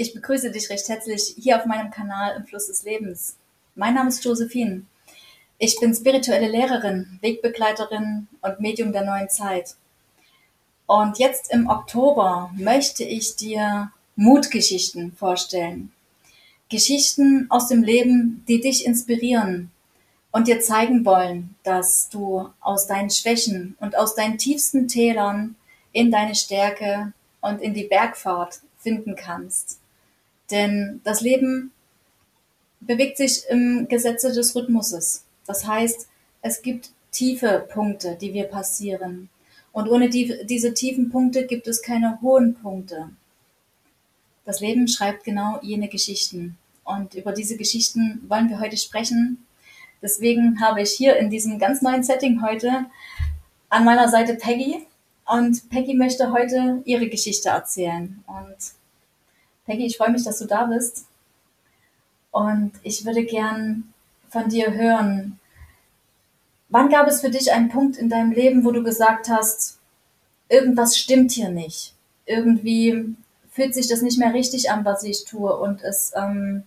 Ich begrüße dich recht herzlich hier auf meinem Kanal im Fluss des Lebens. Mein Name ist Josephine. Ich bin spirituelle Lehrerin, Wegbegleiterin und Medium der neuen Zeit. Und jetzt im Oktober möchte ich dir Mutgeschichten vorstellen. Geschichten aus dem Leben, die dich inspirieren und dir zeigen wollen, dass du aus deinen Schwächen und aus deinen tiefsten Tälern in deine Stärke und in die Bergfahrt finden kannst. Denn das Leben bewegt sich im Gesetze des Rhythmuses. Das heißt, es gibt tiefe Punkte, die wir passieren. Und ohne die, diese tiefen Punkte gibt es keine hohen Punkte. Das Leben schreibt genau jene Geschichten. Und über diese Geschichten wollen wir heute sprechen. Deswegen habe ich hier in diesem ganz neuen Setting heute an meiner Seite Peggy. Und Peggy möchte heute ihre Geschichte erzählen. Und Peggy, ich freue mich, dass du da bist. Und ich würde gern von dir hören, wann gab es für dich einen Punkt in deinem Leben, wo du gesagt hast, irgendwas stimmt hier nicht. Irgendwie fühlt sich das nicht mehr richtig an, was ich tue. Und es, ähm,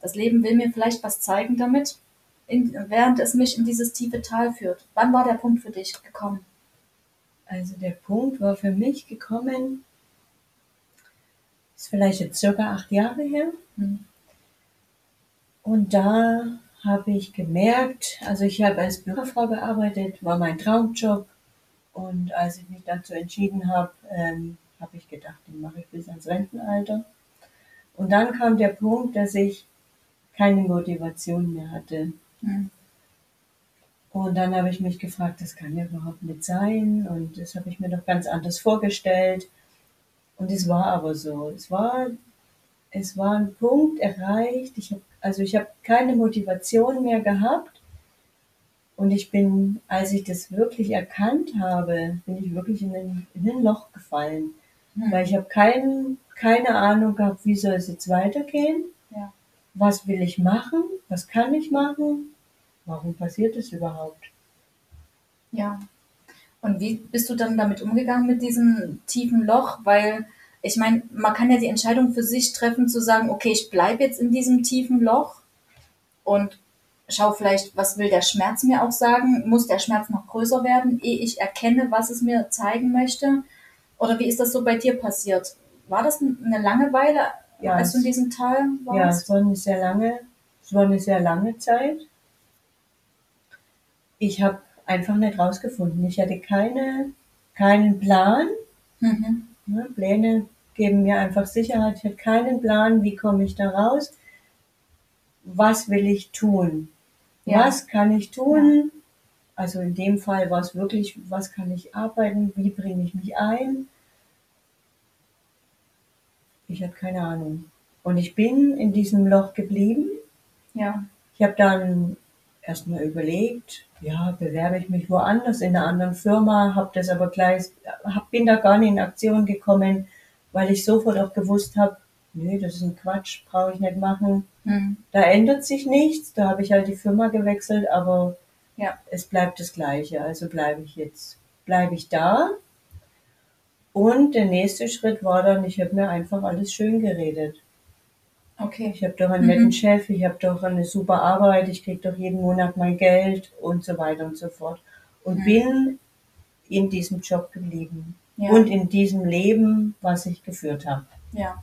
das Leben will mir vielleicht was zeigen damit, in, während es mich in dieses tiefe Tal führt. Wann war der Punkt für dich gekommen? Also der Punkt war für mich gekommen, ist vielleicht jetzt circa acht Jahre her. Und da habe ich gemerkt, also ich habe als Bürgerfrau gearbeitet, war mein Traumjob. Und als ich mich dazu entschieden habe, ähm, habe ich gedacht, den mache ich bis ans Rentenalter. Und dann kam der Punkt, dass ich keine Motivation mehr hatte. Mhm. Und dann habe ich mich gefragt, das kann ja überhaupt nicht sein. Und das habe ich mir doch ganz anders vorgestellt. Und es war aber so. Es war, es war ein Punkt erreicht. Ich hab, also ich habe keine Motivation mehr gehabt. Und ich bin, als ich das wirklich erkannt habe, bin ich wirklich in ein, in ein Loch gefallen. Mhm. Weil ich habe kein, keine Ahnung gehabt, wie soll es jetzt weitergehen. Ja. Was will ich machen? Was kann ich machen? Warum passiert es überhaupt? Ja, und wie bist du dann damit umgegangen mit diesem tiefen Loch? Weil ich meine, man kann ja die Entscheidung für sich treffen, zu sagen, okay, ich bleibe jetzt in diesem tiefen Loch und schau vielleicht, was will der Schmerz mir auch sagen? Muss der Schmerz noch größer werden, ehe ich erkenne, was es mir zeigen möchte? Oder wie ist das so bei dir passiert? War das eine Langeweile, ja, als du in diesem Tal warst? Ja, es war eine sehr lange, es war eine sehr lange Zeit. Ich habe einfach nicht rausgefunden. Ich hatte keine, keinen Plan. Mhm. Ja, Pläne geben mir einfach Sicherheit. Ich hatte keinen Plan, wie komme ich da raus. Was will ich tun? Ja. Was kann ich tun? Ja. Also in dem Fall war es wirklich, was kann ich arbeiten? Wie bringe ich mich ein? Ich hatte keine Ahnung. Und ich bin in diesem Loch geblieben. Ja. Ich habe dann erstmal überlegt, ja, bewerbe ich mich woanders in einer anderen Firma, habe das aber gleich, hab, bin da gar nicht in Aktion gekommen, weil ich sofort auch gewusst habe, nee, das ist ein Quatsch, brauche ich nicht machen. Hm. Da ändert sich nichts, da habe ich halt die Firma gewechselt, aber ja. es bleibt das Gleiche, also bleibe ich jetzt, bleibe ich da. Und der nächste Schritt war dann, ich habe mir einfach alles schön geredet. Okay. Ich habe doch einen netten mhm. Chef, ich habe doch eine super Arbeit, ich kriege doch jeden Monat mein Geld und so weiter und so fort. Und mhm. bin in diesem Job geblieben ja. und in diesem Leben, was ich geführt habe. Ja.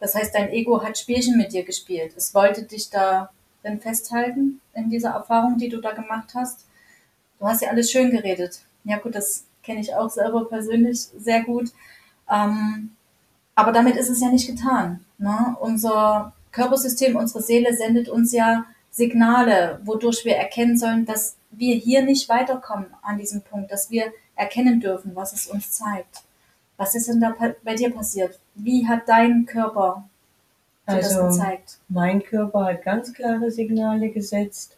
Das heißt, dein Ego hat Spielchen mit dir gespielt. Es wollte dich da dann festhalten in dieser Erfahrung, die du da gemacht hast. Du hast ja alles schön geredet. Ja gut, das kenne ich auch selber persönlich sehr gut. Ähm, aber damit ist es ja nicht getan. Ne? Unser Körpersystem, unsere Seele sendet uns ja Signale, wodurch wir erkennen sollen, dass wir hier nicht weiterkommen an diesem Punkt, dass wir erkennen dürfen, was es uns zeigt. Was ist denn da bei dir passiert? Wie hat dein Körper dir also, das gezeigt? Mein Körper hat ganz klare Signale gesetzt.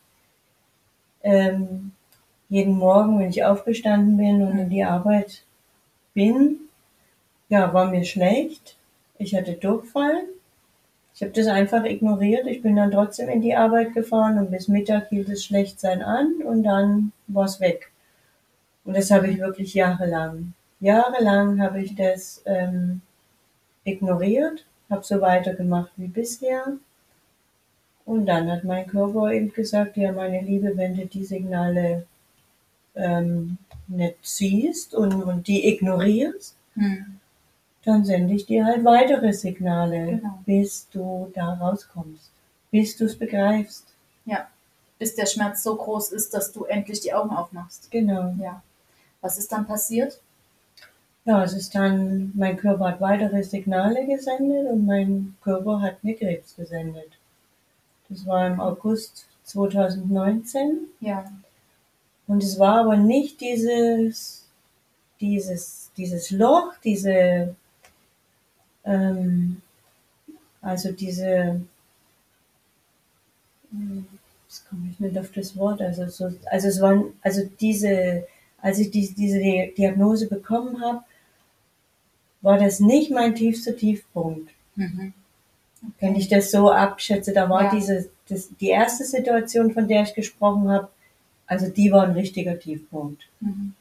Ähm, jeden Morgen, wenn ich aufgestanden bin und in die Arbeit bin, ja, war mir schlecht. Ich hatte Durchfall. Ich habe das einfach ignoriert. Ich bin dann trotzdem in die Arbeit gefahren und bis Mittag hielt es Schlechtsein an und dann war es weg. Und das habe ich wirklich jahrelang. Jahrelang habe ich das ähm, ignoriert habe so weitergemacht wie bisher. Und dann hat mein Körper eben gesagt, ja, meine Liebe, wenn du die Signale ähm, nicht siehst und, und die ignorierst, Hm. Dann sende ich dir halt weitere Signale, Genau. bis du da rauskommst, bis du es begreifst. Ja. Bis der Schmerz so groß ist, dass du endlich die Augen aufmachst. Genau. Ja. Was ist dann passiert? Ja, es ist dann, mein Körper hat weitere Signale gesendet und mein Körper hat mir Krebs gesendet. Das war im August 2019 Ja. und es war aber nicht dieses, dieses, dieses Loch, diese, ähm, also diese, hm, jetzt komme ich nicht auf das Wort, also so, also es waren, also diese, als ich die, diese Diagnose bekommen habe, war das nicht mein tiefster Tiefpunkt. Mhm. Wenn ich das so abschätze, da war Ja. diese, das, die erste Situation, von der ich gesprochen habe, also die war ein richtiger Tiefpunkt. Mhm.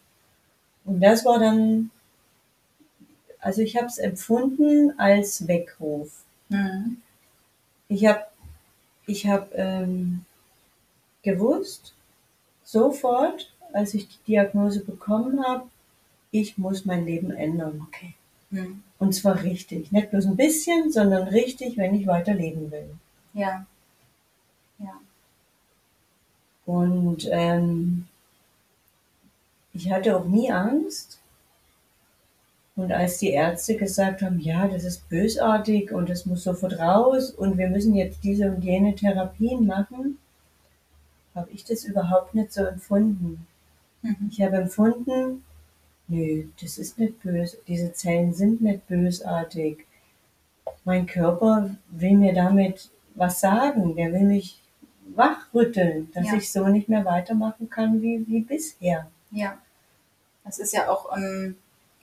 Und das war dann, also ich habe es empfunden als Weckruf. Mhm. Ich habe ich hab, ähm, gewusst, sofort, als ich die Diagnose bekommen habe, ich muss mein Leben ändern. Okay. Mhm. Und zwar richtig. Nicht bloß ein bisschen, sondern richtig, wenn ich weiterleben will. Ja. Ja. Und ähm, ich hatte auch nie Angst. Und als die Ärzte gesagt haben, ja, das ist bösartig und das muss sofort raus und wir müssen jetzt diese und jene Therapien machen, habe ich das überhaupt nicht so empfunden. Mhm. Ich habe empfunden, nö, das ist nicht böse, diese Zellen sind nicht bösartig. Mein Körper will mir damit was sagen, der will mich wachrütteln, dass Ja. ich so nicht mehr weitermachen kann wie, wie bisher. Ja. Das ist ja auch ein,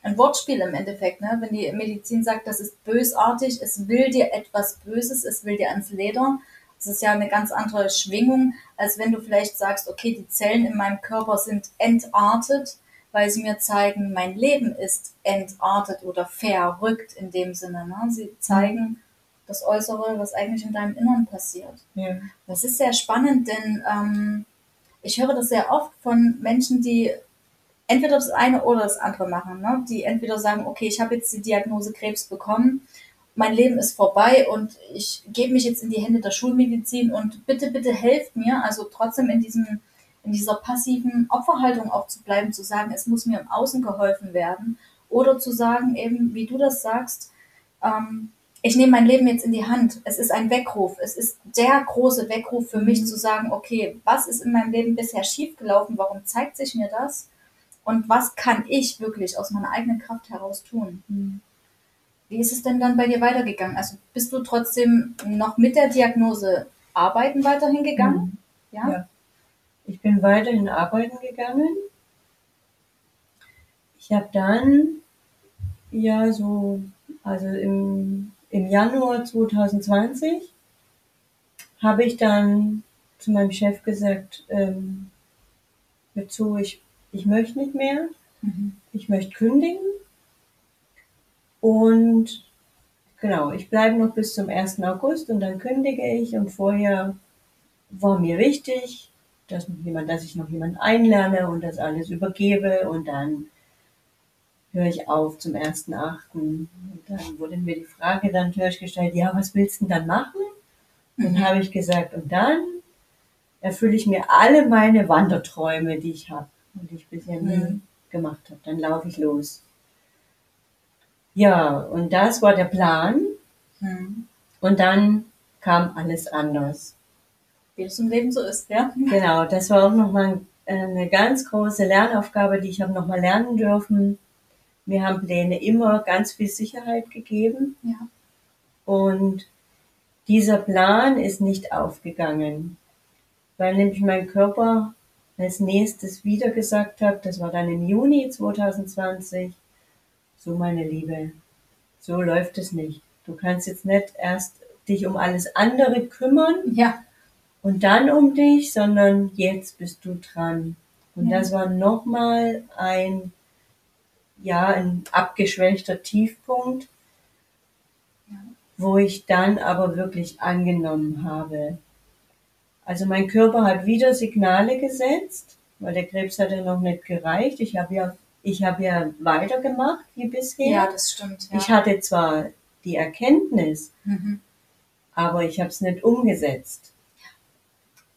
ein Wortspiel im Endeffekt, ne? Wenn die Medizin sagt, das ist bösartig, es will dir etwas Böses, es will dir ans Leder. Das ist ja eine ganz andere Schwingung, als wenn du vielleicht sagst, okay, die Zellen in meinem Körper sind entartet, weil sie mir zeigen, mein Leben ist entartet oder verrückt in dem Sinne. Ne? Sie zeigen das Äußere, was eigentlich in deinem Inneren passiert. Ja. Das ist sehr spannend, denn ähm, ich höre das sehr oft von Menschen, die entweder das eine oder das andere machen. Ne? Die entweder sagen, okay, ich habe jetzt die Diagnose Krebs bekommen, mein Leben ist vorbei und ich gebe mich jetzt in die Hände der Schulmedizin und bitte, bitte helft mir. Also trotzdem in diesem in dieser passiven Opferhaltung auch zu bleiben, zu sagen, es muss mir im Außen geholfen werden. Oder zu sagen, eben, wie du das sagst, ähm, ich nehme mein Leben jetzt in die Hand. Es ist ein Weckruf. Es ist der große Weckruf für mich Mhm. zu sagen, okay, was ist in meinem Leben bisher schiefgelaufen? Warum zeigt sich mir das? Und was kann ich wirklich aus meiner eigenen Kraft heraus tun? Mhm. Wie ist es denn dann bei dir weitergegangen? Also bist du trotzdem noch mit der Diagnose arbeiten weiterhin gegangen? Ja? Ja. Ich bin weiterhin arbeiten gegangen. Ich habe dann, ja, so, also im, im Januar 2020 habe ich dann zu meinem Chef gesagt, ähm, hör zu, ich, ich möchte nicht mehr, Mhm. ich möchte kündigen. Und genau, ich bleibe noch bis zum 1. August und dann kündige ich. Und vorher war mir wichtig, dass, jemand, dass ich noch jemanden einlerne und das alles übergebe. Und dann höre ich auf zum 1.8. Und dann wurde mir die Frage dann natürlich gestellt, ja, was willst du denn dann machen? Und dann Mhm. habe ich gesagt, und dann erfülle ich mir alle meine Wanderträume, die ich habe und ich bisher nie Mhm. gemacht habe. Dann laufe ich los. Ja, und das war der Plan. Mhm. Und dann kam alles anders. Wie es im Leben so ist, ja? Genau, das war auch nochmal eine ganz große Lernaufgabe, die ich habe nochmal lernen dürfen. Mir haben Pläne immer ganz viel Sicherheit gegeben Ja. und dieser Plan ist nicht aufgegangen, weil nämlich mein Körper als nächstes wieder gesagt hat, das war dann im Juni 2020, so meine Liebe, so läuft es nicht. Du kannst jetzt nicht erst dich um alles andere kümmern Ja. und dann um dich, sondern jetzt bist du dran. Und Ja. das war nochmal ein, ja, ein abgeschwächter Tiefpunkt, Ja. wo ich dann aber wirklich angenommen habe. Also mein Körper hat wieder Signale gesetzt, weil der Krebs hat ja noch nicht gereicht. Ich habe ja, ich habe ja weitergemacht wie bisher. Ja, das stimmt. Ja. Ich hatte zwar die Erkenntnis, Mhm. aber ich habe es nicht umgesetzt.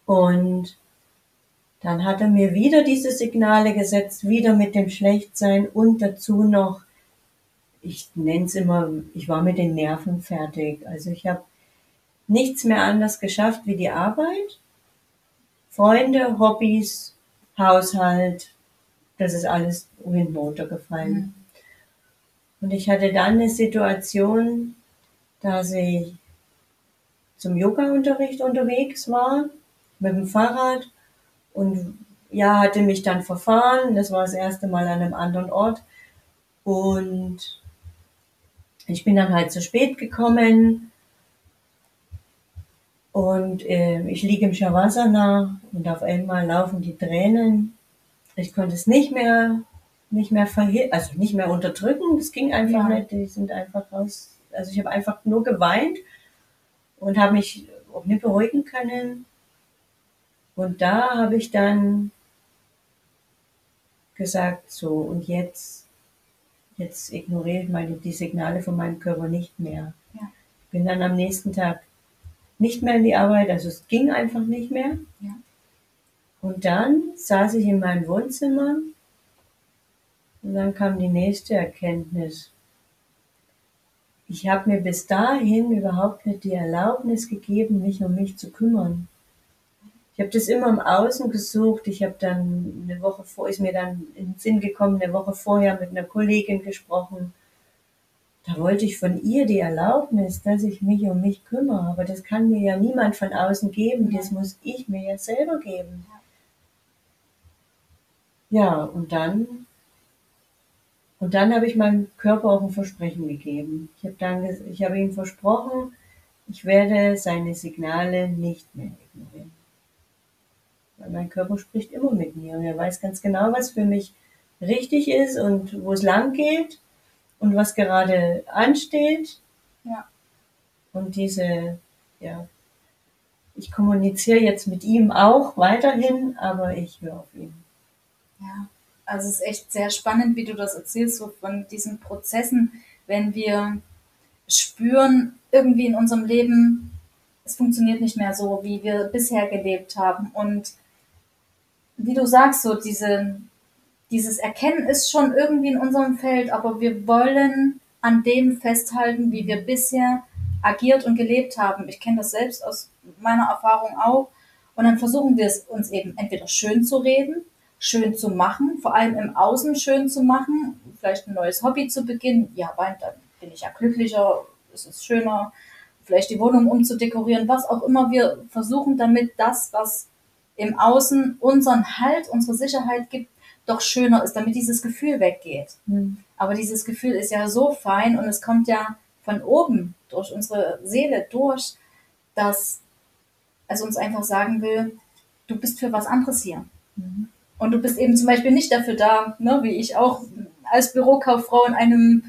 Und dann hat er mir wieder diese Signale gesetzt, wieder mit dem Schlechtsein und dazu noch, ich nenne es immer, ich war mit den Nerven fertig. Also ich habe nichts mehr anders geschafft wie die Arbeit. Freunde, Hobbys, Haushalt, das ist alles in runtergefallen. Mhm. Und ich hatte dann eine Situation, dass ich zum Yoga-Unterricht unterwegs war mit dem Fahrrad und ja, hatte mich dann verfahren. Das war das erste Mal an einem anderen Ort. Und ich bin dann halt zu spät gekommen. Und äh, ich liege im Shavasana und auf einmal laufen die Tränen. Ich konnte es nicht mehr, nicht mehr verhindern, also nicht mehr unterdrücken. Das ging einfach Ja. nicht. Die sind einfach raus. Also ich habe einfach nur geweint und habe mich auch nicht beruhigen können. Und da habe ich dann gesagt, so und jetzt, jetzt ignoriere ich meine, die Signale von meinem Körper nicht mehr. Ja. Bin dann am nächsten Tag nicht mehr in die Arbeit, also es ging einfach nicht mehr. Ja. Und dann saß ich in meinem Wohnzimmer und dann kam die nächste Erkenntnis. Ich habe mir bis dahin überhaupt nicht die Erlaubnis gegeben, mich um mich zu kümmern. Ich habe das immer im Außen gesucht. Ich habe dann eine Woche vor, ist mir dann in den Sinn gekommen, eine Woche vorher mit einer Kollegin gesprochen. Da wollte ich von ihr die Erlaubnis, dass ich mich um mich kümmere. Aber das kann mir ja niemand von außen geben. Das muss ich mir ja selber geben. Ja, und dann, und dann habe ich meinem Körper auch ein Versprechen gegeben. Ich habe dann, ich habe ihm versprochen, ich werde seine Signale nicht mehr ignorieren. Weil mein Körper spricht immer mit mir und er weiß ganz genau, was für mich richtig ist und wo es lang geht und was gerade ansteht. Ja. Und diese, ja, ich kommuniziere jetzt mit ihm auch weiterhin, aber ich höre auf ihn. Ja, also es ist echt sehr spannend, wie du das erzählst, so von diesen Prozessen, wenn wir spüren, irgendwie in unserem Leben, es funktioniert nicht mehr so, wie wir bisher gelebt haben. Und wie du sagst, so diese, dieses Erkennen ist schon irgendwie in unserem Feld, aber wir wollen an dem festhalten, wie wir bisher agiert und gelebt haben. Ich kenne das selbst aus meiner Erfahrung auch. Und dann versuchen wir es uns eben entweder schön zu reden, schön zu machen, vor allem im Außen schön zu machen, vielleicht ein neues Hobby zu beginnen. Ja, dann bin ich ja glücklicher, es ist schöner, vielleicht die Wohnung umzudekorieren, was auch immer wir versuchen, damit das, was im Außen unseren Halt, unsere Sicherheit gibt, doch schöner ist, damit dieses Gefühl weggeht. Aber dieses Gefühl ist ja so fein und es kommt ja von oben durch unsere Seele durch, dass es uns einfach sagen will, du bist für was anderes hier. Mhm. Und du bist eben zum Beispiel nicht dafür da, ne, wie ich auch als Bürokauffrau in einem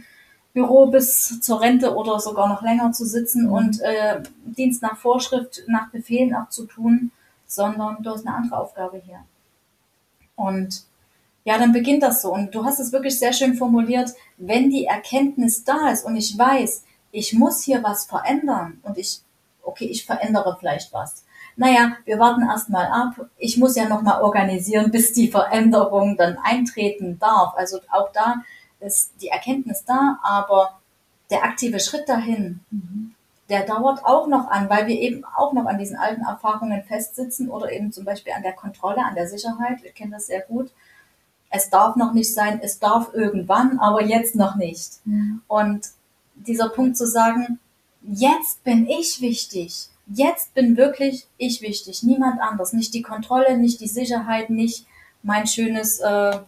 Büro bis zur Rente oder sogar noch länger zu sitzen Mhm. und äh, Dienst nach Vorschrift, nach Befehlen auch zu tun, sondern du hast eine andere Aufgabe hier. Und ja, dann beginnt das so. Und du hast es wirklich sehr schön formuliert, wenn die Erkenntnis da ist und ich weiß, ich muss hier was verändern und ich, okay, ich verändere vielleicht was. Naja, wir warten erst mal ab. Ich muss ja noch mal organisieren, bis die Veränderung dann eintreten darf. Also auch da ist die Erkenntnis da, aber der aktive Schritt dahin, der dauert auch noch an, weil wir eben auch noch an diesen alten Erfahrungen festsitzen oder eben zum Beispiel an der Kontrolle, an der Sicherheit. Ich kenne das sehr gut. Es darf noch nicht sein, es darf irgendwann, aber jetzt noch nicht. Und dieser Punkt zu sagen, jetzt bin ich wichtig, jetzt bin wirklich ich wichtig, niemand anders, nicht die Kontrolle, nicht die Sicherheit, nicht mein schönes, äh,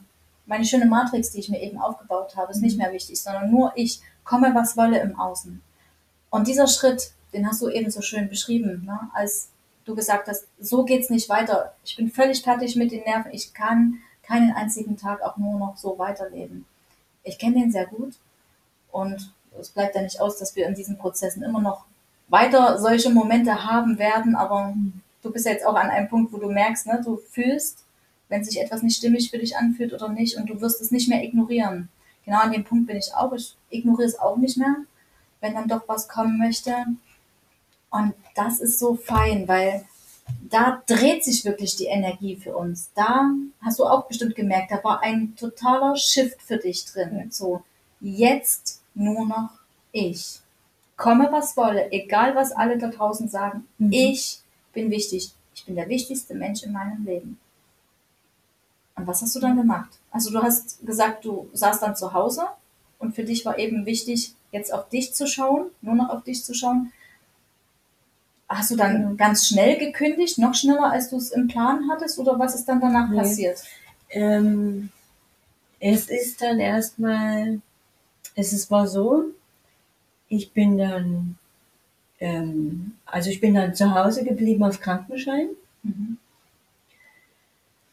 meine schöne Matrix, die ich mir eben aufgebaut habe, ist nicht mehr wichtig, sondern nur ich komme, was wolle im Außen. Und dieser Schritt, den hast du eben so schön beschrieben, ne? als du gesagt hast, so geht's nicht weiter. Ich bin völlig fertig mit den Nerven. Ich kann keinen einzigen Tag auch nur noch so weiterleben. Ich kenne den sehr gut und es bleibt ja nicht aus, dass wir in diesen Prozessen immer noch weiter solche Momente haben werden, aber du bist ja jetzt auch an einem Punkt, wo du merkst, ne, du fühlst, wenn sich etwas nicht stimmig für dich anfühlt oder nicht und du wirst es nicht mehr ignorieren. Genau an dem Punkt bin ich auch. Ich ignoriere es auch nicht mehr, wenn dann doch was kommen möchte. Und das ist so fein, weil da dreht sich wirklich die Energie für uns. Da hast du auch bestimmt gemerkt, da war ein totaler Shift für dich drin. So, jetzt nur noch ich. Komme was wolle, egal was alle da draußen sagen, Mhm. ich bin wichtig. Ich bin der wichtigste Mensch in meinem Leben. Und was hast du dann gemacht? Also du hast gesagt, du saßt dann zu Hause und für dich war eben wichtig, jetzt auf dich zu schauen, nur noch auf dich zu schauen. Hast du dann Genau. ganz schnell gekündigt, noch schneller, als du es im Plan hattest, oder was ist dann danach Nee. passiert? Ähm, es ist dann erstmal, es ist, war so, ich bin dann, ähm, also ich bin dann zu Hause geblieben auf Krankenschein. Mhm.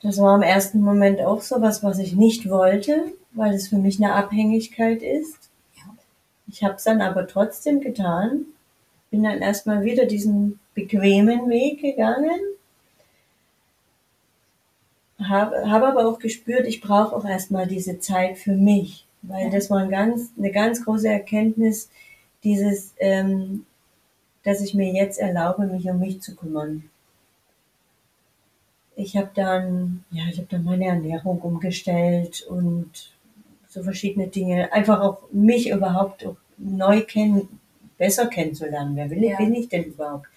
Das war im ersten Moment auch so was, was ich nicht wollte, weil es für mich eine Abhängigkeit ist. Ja. Ich habe es dann aber trotzdem getan. Bin dann erstmal wieder diesen bequemen Weg gegangen. Habe hab aber auch gespürt, ich brauche auch erstmal diese Zeit für mich, weil das war ein ganz, eine ganz große Erkenntnis, dieses, ähm, dass ich mir jetzt erlaube, mich um mich zu kümmern. Ich habe dann, ja, ich habe dann meine Ernährung umgestellt und so verschiedene Dinge, einfach auch mich überhaupt auch neu kennen, besser kennenzulernen. Wer will, Ja. bin ich denn überhaupt?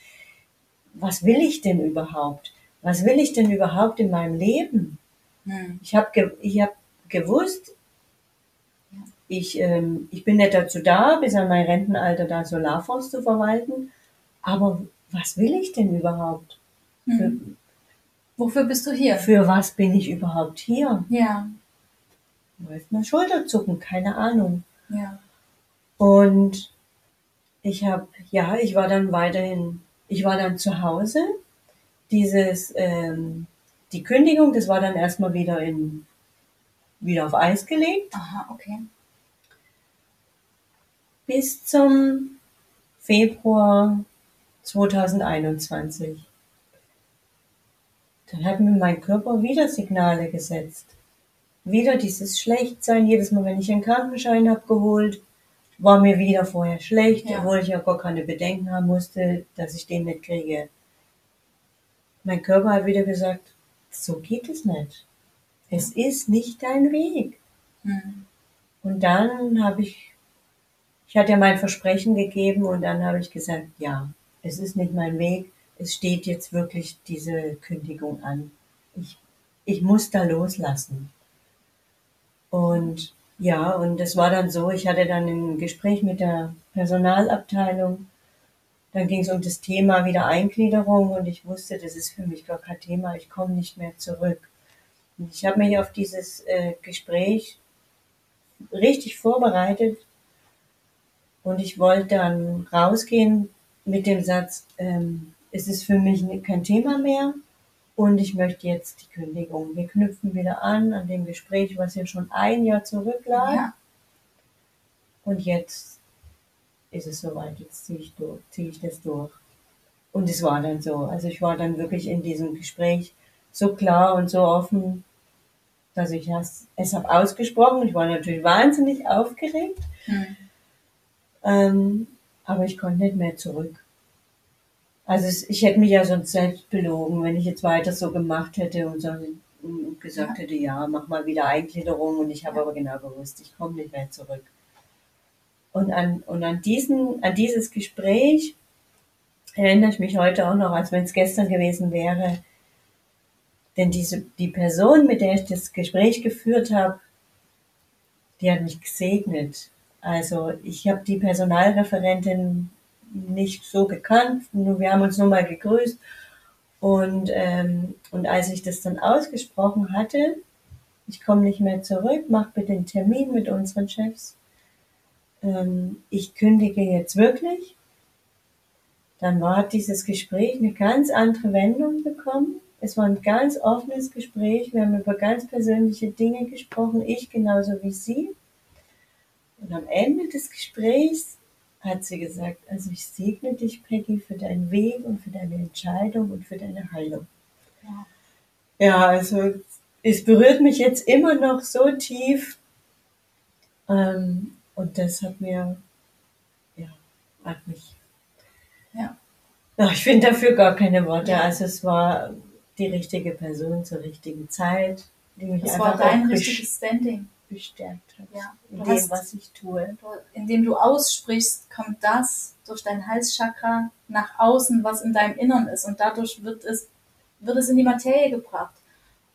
Was will ich denn überhaupt? Was will ich denn überhaupt in meinem Leben? Hm. Ich habe ge ich hab gewusst, ich, ähm, ich bin nicht dazu da, bis an mein Rentenalter da Solarfonds zu verwalten. Aber was will ich denn überhaupt? Für, Hm. Wofür bist du hier? für was bin ich überhaupt hier? Ja, Läuft mal Schulterzucken, keine Ahnung. ja. Und ich habe, ja, ich war dann weiterhin, ich war dann zu Hause. Dieses, ähm, die Kündigung, das war dann erstmal wieder in, wieder auf Eis gelegt. Aha, okay. bis zum Februar 2021. Dann hat mir mein Körper wieder Signale gesetzt. Wieder dieses Schlechtsein. Jedes Mal, wenn ich einen Krankenschein habe geholt, war mir wieder vorher schlecht, Ja. obwohl ich ja gar keine Bedenken haben musste, dass ich den nicht kriege. Mein Körper hat wieder gesagt, so geht es nicht. Es ist nicht dein Weg. Hm. Und dann habe ich, ich hatte ja mein Versprechen gegeben und dann habe ich gesagt, ja, es ist nicht mein Weg. Es steht jetzt wirklich diese Kündigung an. Ich, ich muss da loslassen. Und ja, und es war dann so, ich hatte dann ein Gespräch mit der Personalabteilung. Dann ging es um das Thema wieder Eingliederung und ich wusste, das ist für mich gar kein Thema. Ich komme nicht mehr zurück. Und ich habe mich auf dieses äh, Gespräch richtig vorbereitet und ich wollte dann rausgehen mit dem Satz, ähm, es ist für mich kein Thema mehr und ich möchte jetzt die Kündigung. Wir knüpfen wieder an an dem Gespräch, was ja schon ein Jahr zurücklag Ja, und jetzt ist es soweit, jetzt ziehe ich, durch, ziehe ich das durch. Und es war dann so. Also ich war dann wirklich in diesem Gespräch so klar und so offen, dass ich es, es habe ausgesprochen. Ich war natürlich wahnsinnig aufgeregt, hm. ähm, aber ich konnte nicht mehr zurück. Also es, ich hätte mich ja sonst selbst belogen, wenn ich jetzt weiter so gemacht hätte und, so, und gesagt Ja. hätte, ja, mach mal wieder Eingliederung und ich habe Ja. aber genau gewusst, ich komme nicht mehr zurück. Und an, und an diesen, an dieses Gespräch erinnere ich mich heute auch noch, als wenn es gestern gewesen wäre. Denn diese, die Person, mit der ich das Gespräch geführt habe, die hat mich gesegnet. Also ich habe die Personalreferentin nicht so gekannt, nur wir haben uns nur mal gegrüßt. Und, ähm, und als ich das dann ausgesprochen hatte, ich komme nicht mehr zurück, mach bitte einen Termin mit unseren Chefs. Ähm, ich kündige jetzt wirklich. Dann war dieses Gespräch eine ganz andere Wendung bekommen. Es war ein ganz offenes Gespräch. Wir haben über ganz persönliche Dinge gesprochen, ich genauso wie sie. Und am Ende des Gesprächs hat sie gesagt, also ich segne dich, Peggy, für deinen Weg und für deine Entscheidung und für deine Heilung. Ja, ja also es berührt mich jetzt immer noch so tief. Ähm, und das hat mir, ja, hat mich, ja. ja ich finde dafür gar keine Worte. Ja. Also es war die richtige Person zur richtigen Zeit, die mich das einfach war dein richtiges Standing bestärkt hat ja. in dem, hast, was ich tue. Indem du aussprichst, kommt das durch dein Halschakra nach außen, was in deinem Innern ist. Und dadurch wird es, wird es in die Materie gebracht.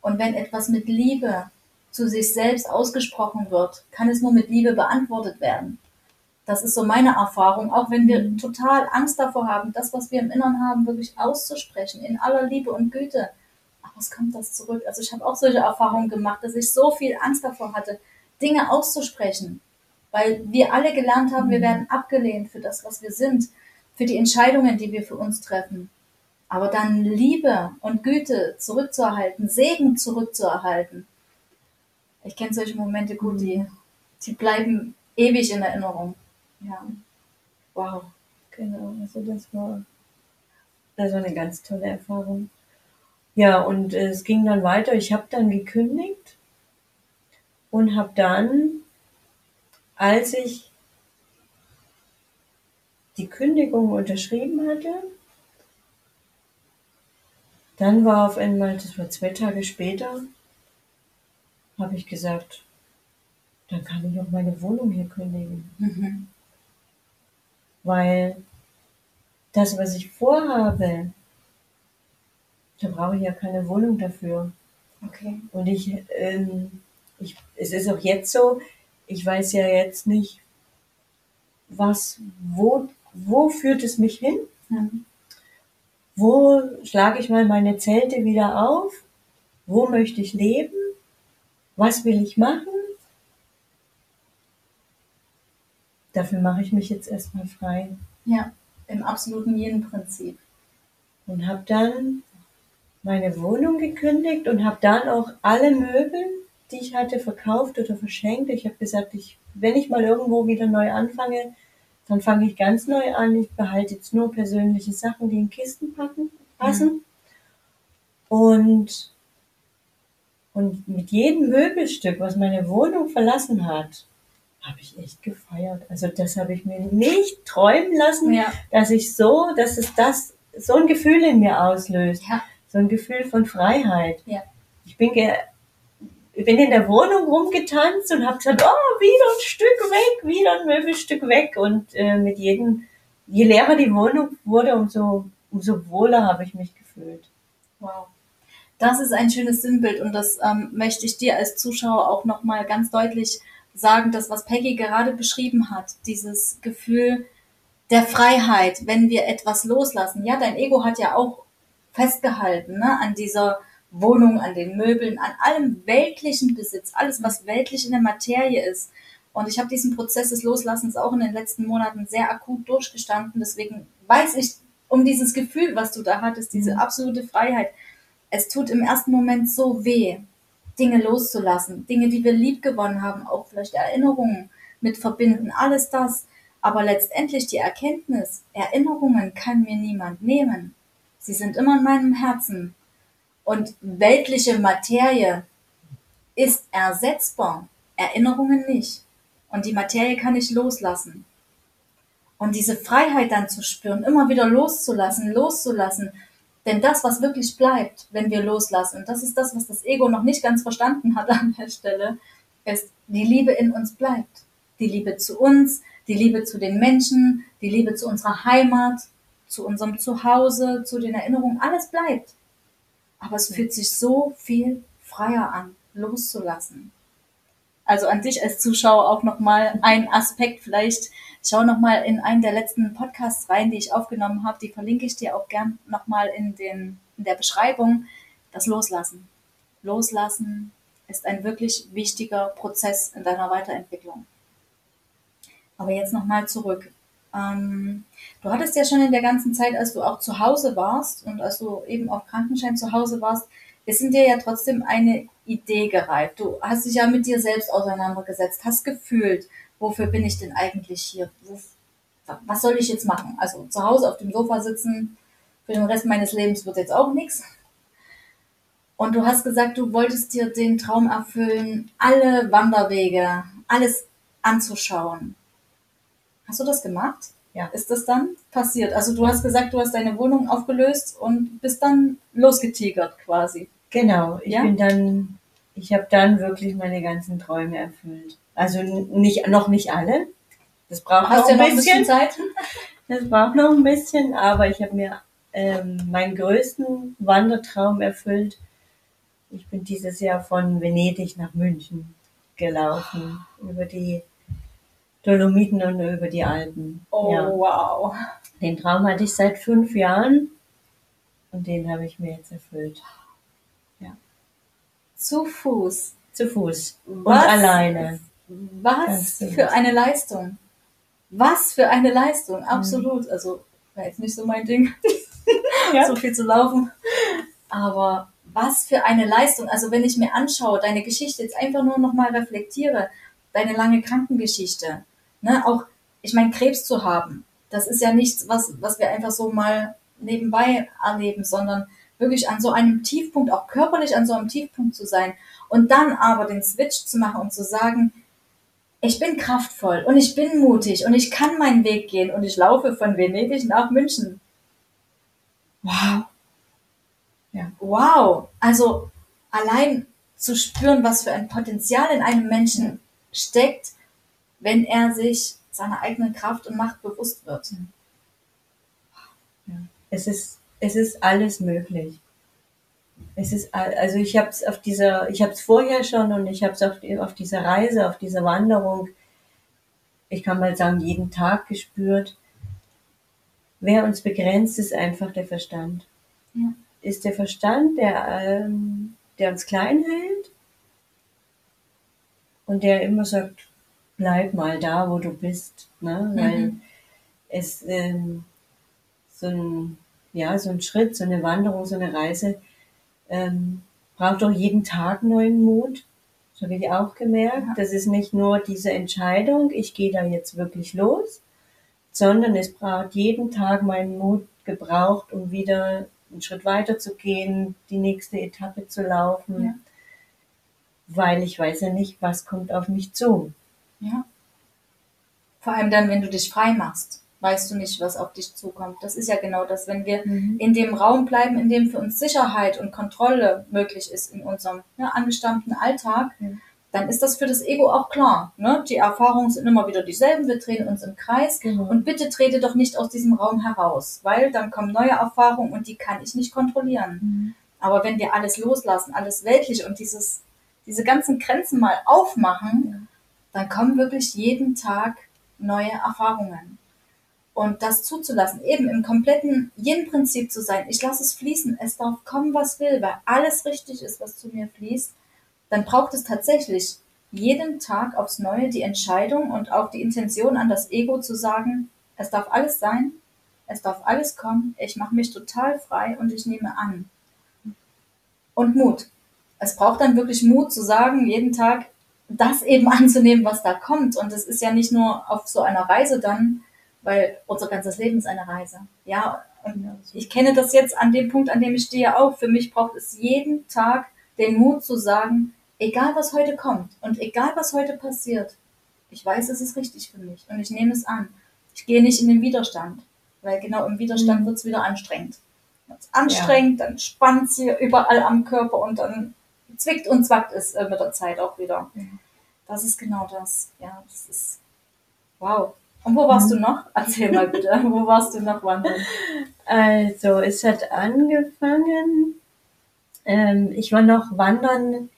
Und wenn etwas mit Liebe zu sich selbst ausgesprochen wird, kann es nur mit Liebe beantwortet werden. Das ist so meine Erfahrung, auch wenn wir total Angst davor haben, das, was wir im Innern haben, wirklich auszusprechen, in aller Liebe und Güte was kommt das zurück? Also ich habe auch solche Erfahrungen gemacht, dass ich so viel Angst davor hatte, Dinge auszusprechen, weil wir alle gelernt haben, wir mhm. werden abgelehnt für das, was wir sind, für die Entscheidungen, die wir für uns treffen. Aber dann Liebe und Güte zurückzuerhalten, Segen zurückzuerhalten. Ich kenne solche Momente gut, die, mhm. die bleiben ewig in Erinnerung. Ja. Wow. Genau, also das war, das war eine ganz tolle Erfahrung. Ja, und es ging dann weiter. Ich habe dann gekündigt und habe dann, als ich die Kündigung unterschrieben hatte, dann war auf einmal, das war zwei Tage später, habe ich gesagt, dann kann ich auch meine Wohnung hier kündigen. Mhm. Weil das, was ich vorhabe, da brauche ich ja keine Wohnung dafür. Okay. Und ich, ähm, ich, es ist auch jetzt so, ich weiß ja jetzt nicht, was, wo, wo führt es mich hin? Mhm. Wo schlage ich mal meine Zelte wieder auf? Wo möchte ich leben? Was will ich machen? Dafür mache ich mich jetzt erstmal frei. Ja, im absoluten Yin-Prinzip. Und habe dann meine Wohnung gekündigt und habe dann auch alle Möbel, die ich hatte, verkauft oder verschenkt. Ich habe gesagt, ich, wenn ich mal irgendwo wieder neu anfange, dann fange ich ganz neu an. Ich behalte jetzt nur persönliche Sachen, die in Kisten packen, passen. Mhm. Und, und mit jedem Möbelstück, was meine Wohnung verlassen hat, habe ich echt gefeiert. Also das habe ich mir nicht träumen lassen, ja. dass ich so, dass es das so ein Gefühl in mir auslöst. Ja so ein Gefühl von Freiheit. Ja. Ich bin, ge bin in der Wohnung rumgetanzt und habe gesagt, oh, wieder ein Stück weg, wieder ein Möbelstück weg. Und äh, mit jedem, je leerer die Wohnung wurde, umso, umso wohler habe ich mich gefühlt. Wow. Das ist ein schönes Sinnbild und das ähm, möchte ich dir als Zuschauer auch nochmal ganz deutlich sagen, das, was Peggy gerade beschrieben hat, dieses Gefühl der Freiheit, wenn wir etwas loslassen. Ja, dein Ego hat ja auch festgehalten, ne? an dieser Wohnung, an den Möbeln, an allem weltlichen Besitz, alles, was weltlich in der Materie ist. Und ich habe diesen Prozess des Loslassens auch in den letzten Monaten sehr akut durchgestanden. Deswegen weiß ich um dieses Gefühl, was du da hattest, diese mhm. absolute Freiheit. Es tut im ersten Moment so weh, Dinge loszulassen, Dinge, die wir lieb gewonnen haben, auch vielleicht Erinnerungen mit verbinden, alles das. Aber letztendlich die Erkenntnis, Erinnerungen kann mir niemand nehmen. Sie sind immer in meinem Herzen. Und weltliche Materie ist ersetzbar, Erinnerungen nicht. Und die Materie kann ich loslassen. Und diese Freiheit dann zu spüren, immer wieder loszulassen, loszulassen. Denn das, was wirklich bleibt, wenn wir loslassen, und das ist das, was das Ego noch nicht ganz verstanden hat an der Stelle, ist, die Liebe in uns bleibt. Die Liebe zu uns, die Liebe zu den Menschen, die Liebe zu unserer Heimat, zu unserem Zuhause, zu den Erinnerungen, alles bleibt. Aber es fühlt sich so viel freier an, loszulassen. Also an dich als Zuschauer auch nochmal ein Aspekt. Vielleicht schau nochmal in einen der letzten Podcasts rein, die ich aufgenommen habe. Die verlinke ich dir auch gern nochmal in, in der Beschreibung. Das Loslassen. Loslassen ist ein wirklich wichtiger Prozess in deiner Weiterentwicklung. Aber jetzt nochmal zurück. Ähm, du hattest ja schon in der ganzen Zeit, als du auch zu Hause warst und als du eben auf Krankenschein zu Hause warst, ist in dir ja trotzdem eine Idee gereift. Du hast dich ja mit dir selbst auseinandergesetzt, hast gefühlt, wofür bin ich denn eigentlich hier? Wo, was soll ich jetzt machen? Also zu Hause auf dem Sofa sitzen, für den Rest meines Lebens wird jetzt auch nichts. Und du hast gesagt, du wolltest dir den Traum erfüllen, alle Wanderwege, alles anzuschauen. Hast du das gemacht? Ja. Ist das dann passiert? Also du hast gesagt, du hast deine Wohnung aufgelöst und bist dann losgetigert quasi. Genau, ich Ja? bin dann, ich habe dann wirklich meine ganzen Träume erfüllt. Also nicht, noch nicht alle. Das braucht noch du ja ein noch ein bisschen. bisschen Zeit? Das braucht noch ein bisschen, aber ich habe mir ähm, meinen größten Wandertraum erfüllt. Ich bin dieses Jahr von Venedig nach München gelaufen, über die Dolomiten und über die Alpen. Oh, Ja. wow. Den Traum hatte ich seit fünf Jahren und den habe ich mir jetzt erfüllt. Zu Fuß. Zu Fuß und Was? alleine. Was für eine Leistung. Was für eine Mhm. Leistung, absolut. Also, war jetzt nicht so mein Ding, Ja. so viel zu laufen. Aber was für eine Leistung. Also, wenn ich mir anschaue, deine Geschichte jetzt einfach nur nochmal reflektiere, deine lange Krankengeschichte, ne, auch, ich meine, Krebs zu haben, das ist ja nichts, was, was wir einfach so mal nebenbei erleben, sondern wirklich an so einem Tiefpunkt, auch körperlich an so einem Tiefpunkt zu sein und dann aber den Switch zu machen und zu sagen, ich bin kraftvoll und ich bin mutig und ich kann meinen Weg gehen und ich laufe von Venedig nach München. Wow. Ja. Wow. Also allein zu spüren, was für ein Potenzial in einem Menschen steckt, wenn er sich seiner eigenen Kraft und Macht bewusst wird. Es ist, es ist alles möglich. Es ist, also ich habe es auf dieser, ich habe es vorher schon und ich habe es auf, auf dieser Reise, auf dieser Wanderung, ich kann mal sagen, jeden Tag gespürt. Wer uns begrenzt, ist einfach der Verstand. Ja. Ist der Verstand, der, ähm, der uns klein hält und der immer sagt, bleib mal da, wo du bist, ne? Weil Mhm. es ähm, so ein, ja, so ein Schritt, so eine Wanderung, so eine Reise ähm, braucht doch jeden Tag neuen Mut. Das habe ich auch gemerkt. Ja. Das ist nicht nur diese Entscheidung, ich gehe da jetzt wirklich los, sondern es braucht jeden Tag meinen Mut gebraucht, um wieder einen Schritt weiter zu gehen, die nächste Etappe zu laufen, Ja. weil ich weiß ja nicht, was kommt auf mich zu. Ja. Vor allem dann, wenn du dich frei machst, weißt du nicht, was auf dich zukommt. Das ist ja genau das, wenn wir Mhm. in dem Raum bleiben, in dem für uns Sicherheit und Kontrolle möglich ist in unserem ja, angestammten Alltag, Ja. dann ist das für das Ego auch klar. Ne? Die Erfahrungen sind immer wieder dieselben, wir drehen uns im Kreis. Genau. Und bitte trete doch nicht aus diesem Raum heraus, weil dann kommen neue Erfahrungen und die kann ich nicht kontrollieren. Mhm. Aber wenn wir alles loslassen, alles weltlich und dieses, diese ganzen Grenzen mal aufmachen, dann kommen wirklich jeden Tag neue Erfahrungen. Und das zuzulassen, eben im kompletten Yin-Prinzip zu sein, ich lasse es fließen, es darf kommen, was will, weil alles richtig ist, was zu mir fließt, dann braucht es tatsächlich jeden Tag aufs Neue die Entscheidung und auch die Intention an das Ego zu sagen, es darf alles sein, es darf alles kommen, ich mache mich total frei und ich nehme an. Und Mut. Es braucht dann wirklich Mut zu sagen, jeden Tag das eben anzunehmen, was da kommt. Und es ist ja nicht nur auf so einer Reise dann, weil unser ganzes Leben ist eine Reise. Ja, und ich kenne das jetzt an dem Punkt, an dem ich stehe auch. Für mich braucht es jeden Tag den Mut zu sagen, egal was heute kommt und egal was heute passiert, ich weiß, es ist richtig für mich und ich nehme es an. Ich gehe nicht in den Widerstand, weil genau im Widerstand Mhm. wird es wieder anstrengend. Wenn es anstrengend, dann spannt es hier überall am Körper und dann zwickt und zwackt es äh, mit der Zeit auch wieder. Ja. Das ist genau das. Ja, das ist wow. Und wo warst Mhm. du noch? Erzähl mal bitte. wo warst du noch wandern? Also, es hat angefangen, ähm, ich war noch wandern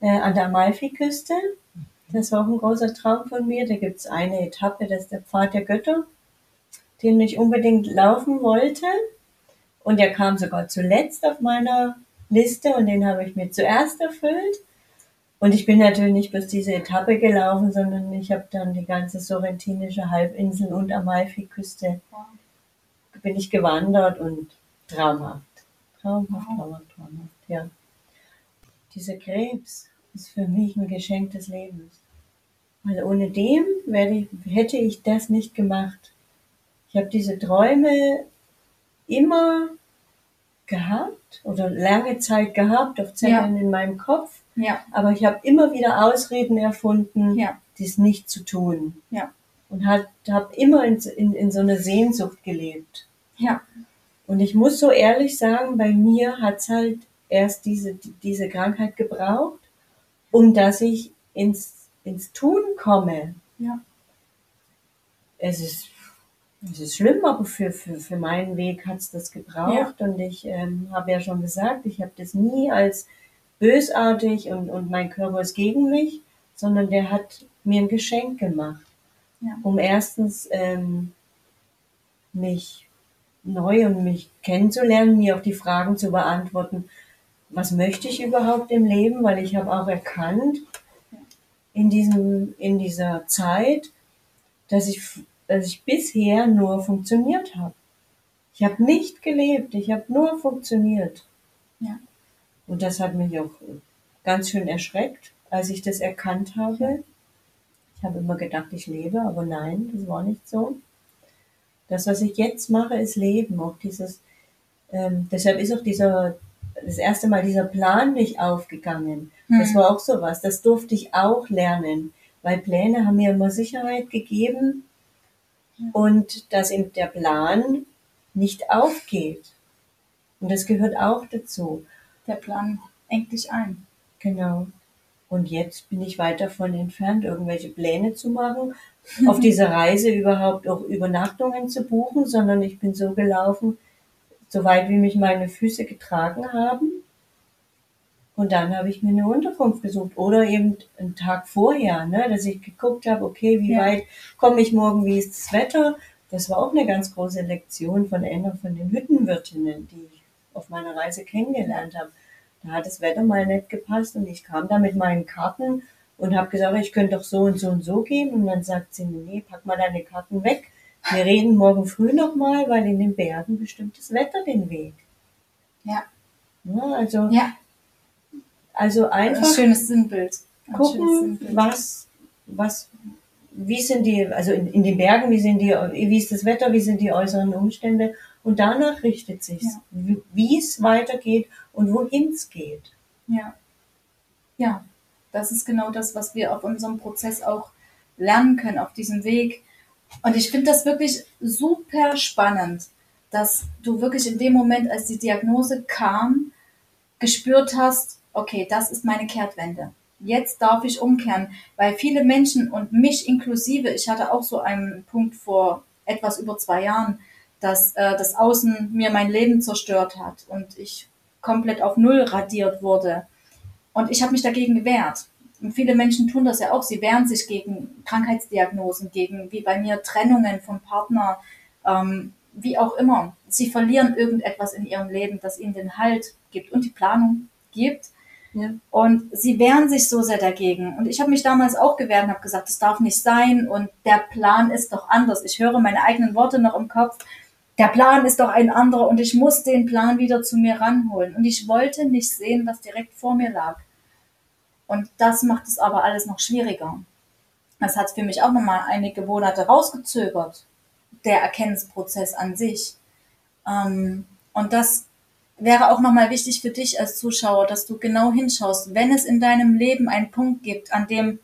äh, an der Amalfiküste. Das war auch ein großer Traum von mir. Da gibt's eine Etappe, das ist der Pfad der Götter, den ich unbedingt laufen wollte. Und der kam sogar zuletzt auf meiner Liste und den habe ich mir zuerst erfüllt. Und ich bin natürlich nicht bloß diese Etappe gelaufen, sondern ich habe dann die ganze sorrentinische Halbinsel und Amalfiküste bin ich gewandert und traumhaft. Traumhaft, traumhaft, traumhaft, ja. Dieser Krebs ist für mich ein Geschenk des Lebens. Weil ohne dem ich, hätte ich das nicht gemacht. Ich habe diese Träume immer gehabt oder lange Zeit gehabt auf Zetteln ja. in meinem Kopf. Ja. Aber ich habe immer wieder Ausreden erfunden, ja. dies nicht zu tun. Ja. Und habe immer in, in, in so einer Sehnsucht gelebt. Ja. Und ich muss so ehrlich sagen, bei mir hat's halt erst diese, diese Krankheit gebraucht, um dass ich ins, ins Tun komme. Ja. Es ist es ist schlimm, aber für, für, für meinen Weg hat es das gebraucht. Ja. Und ich ähm, habe ja schon gesagt, ich habe das nie als bösartig und, und mein Körper ist gegen mich, sondern der hat mir ein Geschenk gemacht. Ja. Um erstens ähm, mich neu und mich kennenzulernen, mir auch die Fragen zu beantworten, was möchte ich überhaupt im Leben, weil ich habe auch erkannt in diesem, in dieser Zeit, dass ich dass ich bisher nur funktioniert habe. Ich habe nicht gelebt, ich habe nur funktioniert. Ja. Und das hat mich auch ganz schön erschreckt, als ich das erkannt habe. Ich habe immer gedacht, ich lebe, aber nein, das war nicht so. Das, was ich jetzt mache, ist Leben. Auch dieses, ähm, deshalb ist auch dieser, das erste Mal dieser Plan nicht aufgegangen. Mhm. Das war auch sowas. Das durfte ich auch lernen, weil Pläne haben mir immer Sicherheit gegeben und dass eben der Plan nicht aufgeht. Und das gehört auch dazu. Der Plan engt dich ein. Genau. Und jetzt bin ich weit davon entfernt, irgendwelche Pläne zu machen, auf dieser Reise überhaupt auch Übernachtungen zu buchen, sondern ich bin so gelaufen, soweit wie mich meine Füße getragen haben. Und dann habe ich mir eine Unterkunft gesucht oder eben einen Tag vorher, ne, dass ich geguckt habe, okay, wie ja. weit komme ich morgen, wie ist das Wetter. Das war auch eine ganz große Lektion von einer von den Hüttenwirtinnen, die ich auf meiner Reise kennengelernt habe. Da hat das Wetter mal nicht gepasst und ich kam da mit meinen Karten und habe gesagt, ich könnte doch so und so und so gehen. Und dann sagt sie, nee, pack mal deine Karten weg. Wir reden morgen früh nochmal, weil in den Bergen bestimmt das Wetter den Weg. Ja. ja also ja. Also einfach ein schönes Sinnbild. Ein gucken, schönes Sinnbild. was, was, wie sind die, also in, in den Bergen, wie sind die, wie ist das Wetter, wie sind die äußeren Umstände und danach richtet sich ja. wie es weitergeht und wohin es geht. Ja. Ja, das ist genau das, was wir auf unserem Prozess auch lernen können, auf diesem Weg. Und ich finde das wirklich super spannend, dass du wirklich in dem Moment, als die Diagnose kam, gespürt hast, okay, das ist meine Kehrtwende. Jetzt darf ich umkehren, weil viele Menschen und mich inklusive, ich hatte auch so einen Punkt vor etwas über zwei Jahren, dass äh, das Außen mir mein Leben zerstört hat und ich komplett auf Null radiert wurde. Und ich habe mich dagegen gewehrt. Und viele Menschen tun das ja auch. Sie wehren sich gegen Krankheitsdiagnosen, gegen, wie bei mir, Trennungen vom Partner, ähm, wie auch immer. Sie verlieren irgendetwas in ihrem Leben, das ihnen den Halt gibt und die Planung gibt. Und sie wehren sich so sehr dagegen. Und ich habe mich damals auch gewehrt und habe gesagt, das darf nicht sein und der Plan ist doch anders. Ich höre meine eigenen Worte noch im Kopf. Der Plan ist doch ein anderer und ich muss den Plan wieder zu mir ranholen. Und ich wollte nicht sehen, was direkt vor mir lag. Und das macht es aber alles noch schwieriger. Das hat für mich auch nochmal einige Monate rausgezögert, der Erkennungsprozess an sich. Ähm, und das wäre auch nochmal wichtig für dich als Zuschauer, dass du genau hinschaust, wenn es in deinem Leben einen Punkt gibt, an dem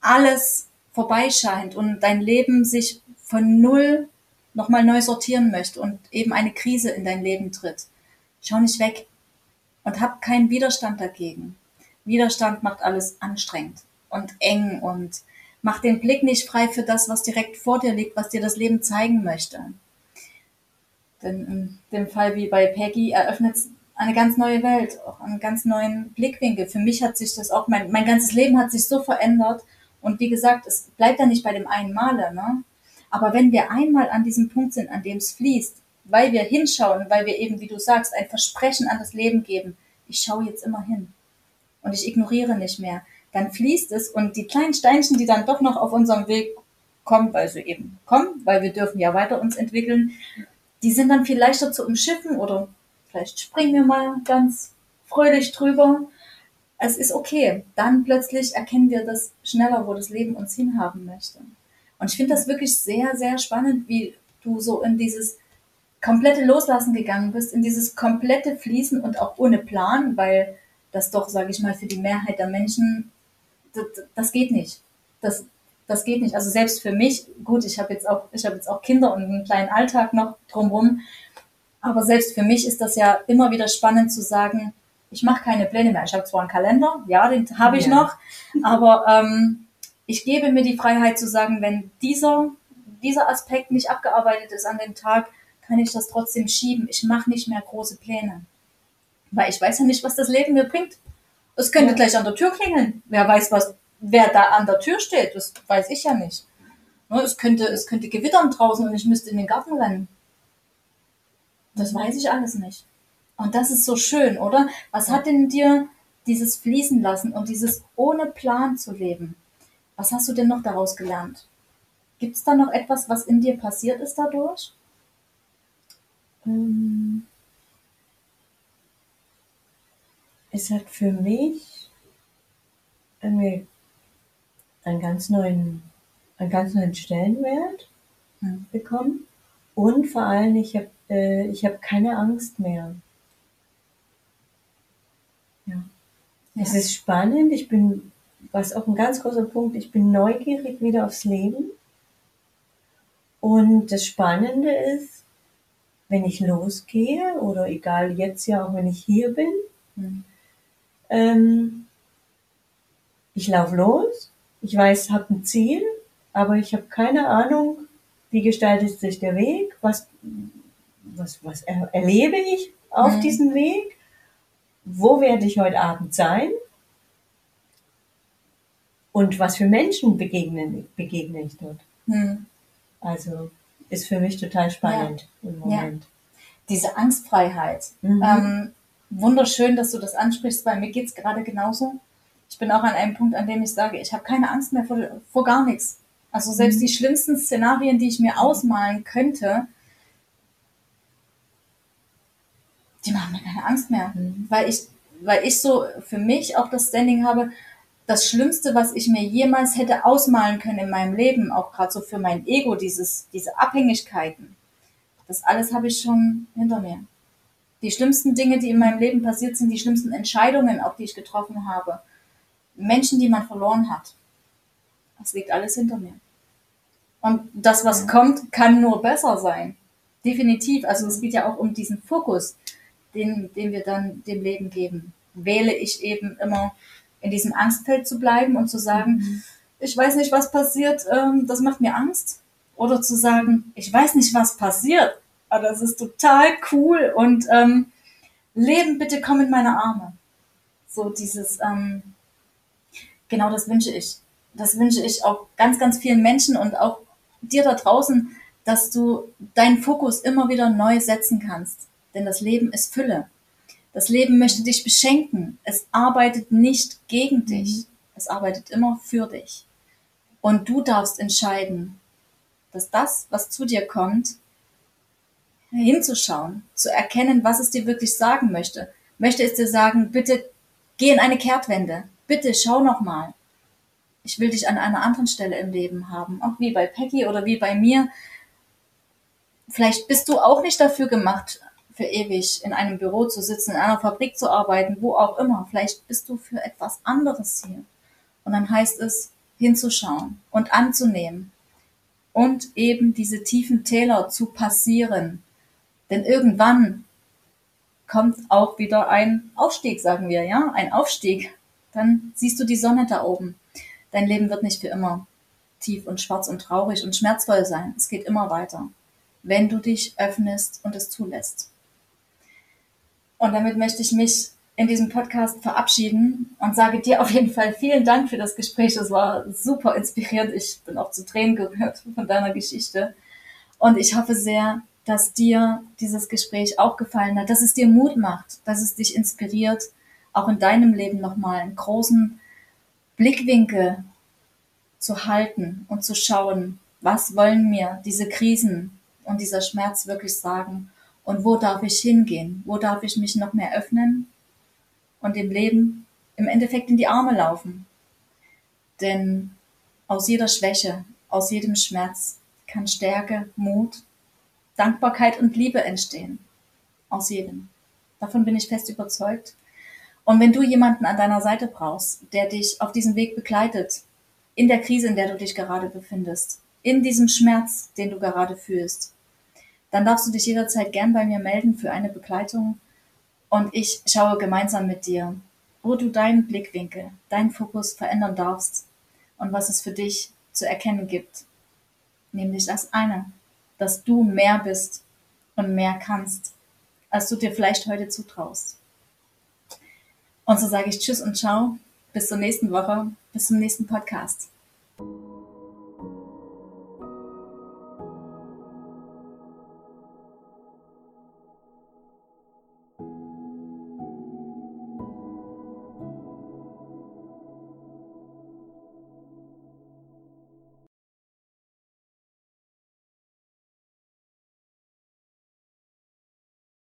alles vorbeischeint und dein Leben sich von null nochmal neu sortieren möchte und eben eine Krise in dein Leben tritt. Schau nicht weg und hab keinen Widerstand dagegen. Widerstand macht alles anstrengend und eng und macht den Blick nicht frei für das, was direkt vor dir liegt, was dir das Leben zeigen möchte. Denn in dem Fall wie bei Peggy eröffnet es eine ganz neue Welt, auch einen ganz neuen Blickwinkel. Für mich hat sich das auch, mein, mein ganzes Leben hat sich so verändert. Und wie gesagt, es bleibt ja nicht bei dem einen Male. Ne? Aber wenn wir einmal an diesem Punkt sind, an dem es fließt, weil wir hinschauen, weil wir eben, wie du sagst, ein Versprechen an das Leben geben, ich schaue jetzt immer hin und ich ignoriere nicht mehr, dann fließt es und die kleinen Steinchen, die dann doch noch auf unserem Weg kommen, weil sie eben kommen, weil wir dürfen ja weiter uns entwickeln, die sind dann viel leichter zu umschiffen oder vielleicht springen wir mal ganz fröhlich drüber. es ist okay. Dann plötzlich erkennen wir das schneller, wo das Leben uns hinhaben möchte. Und ich finde das wirklich sehr, sehr spannend, wie du so in dieses komplette Loslassen gegangen bist, in dieses komplette Fließen und auch ohne Plan, weil das doch, sage ich mal, für die Mehrheit der Menschen, das, das geht nicht. Das, das geht nicht. Also selbst für mich, gut, ich habe jetzt auch, ich habe jetzt auch Kinder und einen kleinen Alltag noch drumherum, aber selbst für mich ist das ja immer wieder spannend zu sagen, ich mache keine Pläne mehr. Ich habe zwar einen Kalender, ja, den habe ich ja. noch, aber ähm, ich gebe mir die Freiheit zu sagen, wenn dieser, dieser Aspekt nicht abgearbeitet ist an dem Tag, kann ich das trotzdem schieben. Ich mache nicht mehr große Pläne. Weil ich weiß ja nicht, was das Leben mir bringt. Es könnte ja. gleich an der Tür klingeln. Wer weiß, was, wer da an der Tür steht. Das weiß ich ja nicht. Ne, es könnte, es könnte gewittern draußen und ich müsste in den Garten rennen. Das weiß ich alles nicht. Und das ist so schön, oder? Was hat denn dir dieses Fließen lassen und dieses ohne Plan zu leben? Was hast du denn noch daraus gelernt? Gibt es da noch etwas, was in dir passiert ist dadurch? Ähm, es hat für mich einen ganz neuen, einen ganz neuen Stellenwert hm. bekommen. Und vor allem, ich habe äh, ich hab keine Angst mehr. Ja. ja. Es ist spannend. Ich bin, was auch ein ganz großer Punkt, ich bin neugierig wieder aufs Leben. Und das Spannende ist, wenn ich losgehe oder egal jetzt ja auch wenn ich hier bin, mhm. ähm, ich laufe los, ich weiß, habe ein Ziel, aber ich habe keine Ahnung, wie gestaltet sich der Weg, was, was, was er, erlebe ich auf mhm. diesem Weg, wo werde ich heute Abend sein und was für Menschen begegnen, begegne ich dort. Mhm. Also ist für mich total spannend ja. im Moment. Ja. Diese Angstfreiheit. Mhm. Ähm, wunderschön, dass du das ansprichst, weil mir geht es gerade genauso. Ich bin auch an einem Punkt, an dem ich sage, ich habe keine Angst mehr vor, vor gar nichts. Also selbst mhm. die schlimmsten Szenarien, die ich mir ausmalen könnte, die machen mir keine Angst mehr. Mhm. Weil ich, weil ich so für mich auch das Standing habe, das Schlimmste, was ich mir jemals hätte ausmalen können in meinem Leben, auch gerade so für mein Ego, dieses, diese Abhängigkeiten, das alles habe ich schon hinter mir. Die schlimmsten Dinge, die in meinem Leben passiert sind, die schlimmsten Entscheidungen, auch die ich getroffen habe, Menschen, die man verloren hat, das liegt alles hinter mir. Und das, was kommt, kann nur besser sein. Definitiv. Also es geht ja auch um diesen Fokus, den, den wir dann dem Leben geben. Wähle ich eben immer in diesem Angstfeld zu bleiben und zu sagen, mhm. ich weiß nicht, was passiert, ähm, das macht mir Angst. Oder zu sagen, ich weiß nicht, was passiert, aber das ist total cool und ähm, Leben, bitte komm in meine Arme. So dieses, ähm, genau das wünsche ich. Das wünsche ich auch ganz, ganz vielen Menschen und auch dir da draußen, dass du deinen Fokus immer wieder neu setzen kannst. Denn das Leben ist Fülle. Das Leben möchte dich beschenken. Es arbeitet nicht gegen dich. Mhm. Es arbeitet immer für dich. Und du darfst entscheiden, dass das, was zu dir kommt, hinzuschauen, zu erkennen, was es dir wirklich sagen möchte. Möchte es dir sagen, bitte geh in eine Kehrtwende. Bitte schau noch mal. Ich will dich an einer anderen Stelle im Leben haben. Auch wie bei Peggy oder wie bei mir. Vielleicht bist du auch nicht dafür gemacht, für ewig in einem Büro zu sitzen, in einer Fabrik zu arbeiten, wo auch immer. Vielleicht bist du für etwas anderes hier. Und dann heißt es, hinzuschauen und anzunehmen und eben diese tiefen Täler zu passieren. Denn irgendwann kommt auch wieder ein Aufstieg, sagen wir, ja, ein Aufstieg. Dann siehst du die Sonne da oben. Dein Leben wird nicht für immer tief und schwarz und traurig und schmerzvoll sein. Es geht immer weiter, wenn du dich öffnest und es zulässt. Und damit möchte ich mich in diesem Podcast verabschieden und sage dir auf jeden Fall vielen Dank für das Gespräch. Es war super inspirierend. Ich bin auch zu Tränen gerührt von deiner Geschichte. Und ich hoffe sehr, dass dir dieses Gespräch auch gefallen hat, dass es dir Mut macht, dass es dich inspiriert, auch in deinem Leben nochmal einen großen Blickwinkel zu halten und zu schauen, was wollen mir diese Krisen und dieser Schmerz wirklich sagen und wo darf ich hingehen? Wo darf ich mich noch mehr öffnen und dem Leben im Endeffekt in die Arme laufen. Denn aus jeder Schwäche, aus jedem Schmerz kann Stärke, Mut, Dankbarkeit und Liebe entstehen. Aus jedem. Davon bin ich fest überzeugt. Und wenn du jemanden an deiner Seite brauchst, der dich auf diesem Weg begleitet, in der Krise, in der du dich gerade befindest, in diesem Schmerz, den du gerade fühlst, dann darfst du dich jederzeit gern bei mir melden für eine Begleitung und ich schaue gemeinsam mit dir, wo du deinen Blickwinkel, deinen Fokus verändern darfst und was es für dich zu erkennen gibt. Nämlich das eine, dass du mehr bist und mehr kannst, als du dir vielleicht heute zutraust. Und so sage ich Tschüss und Ciao. Bis zur nächsten Woche. Bis zum nächsten Podcast.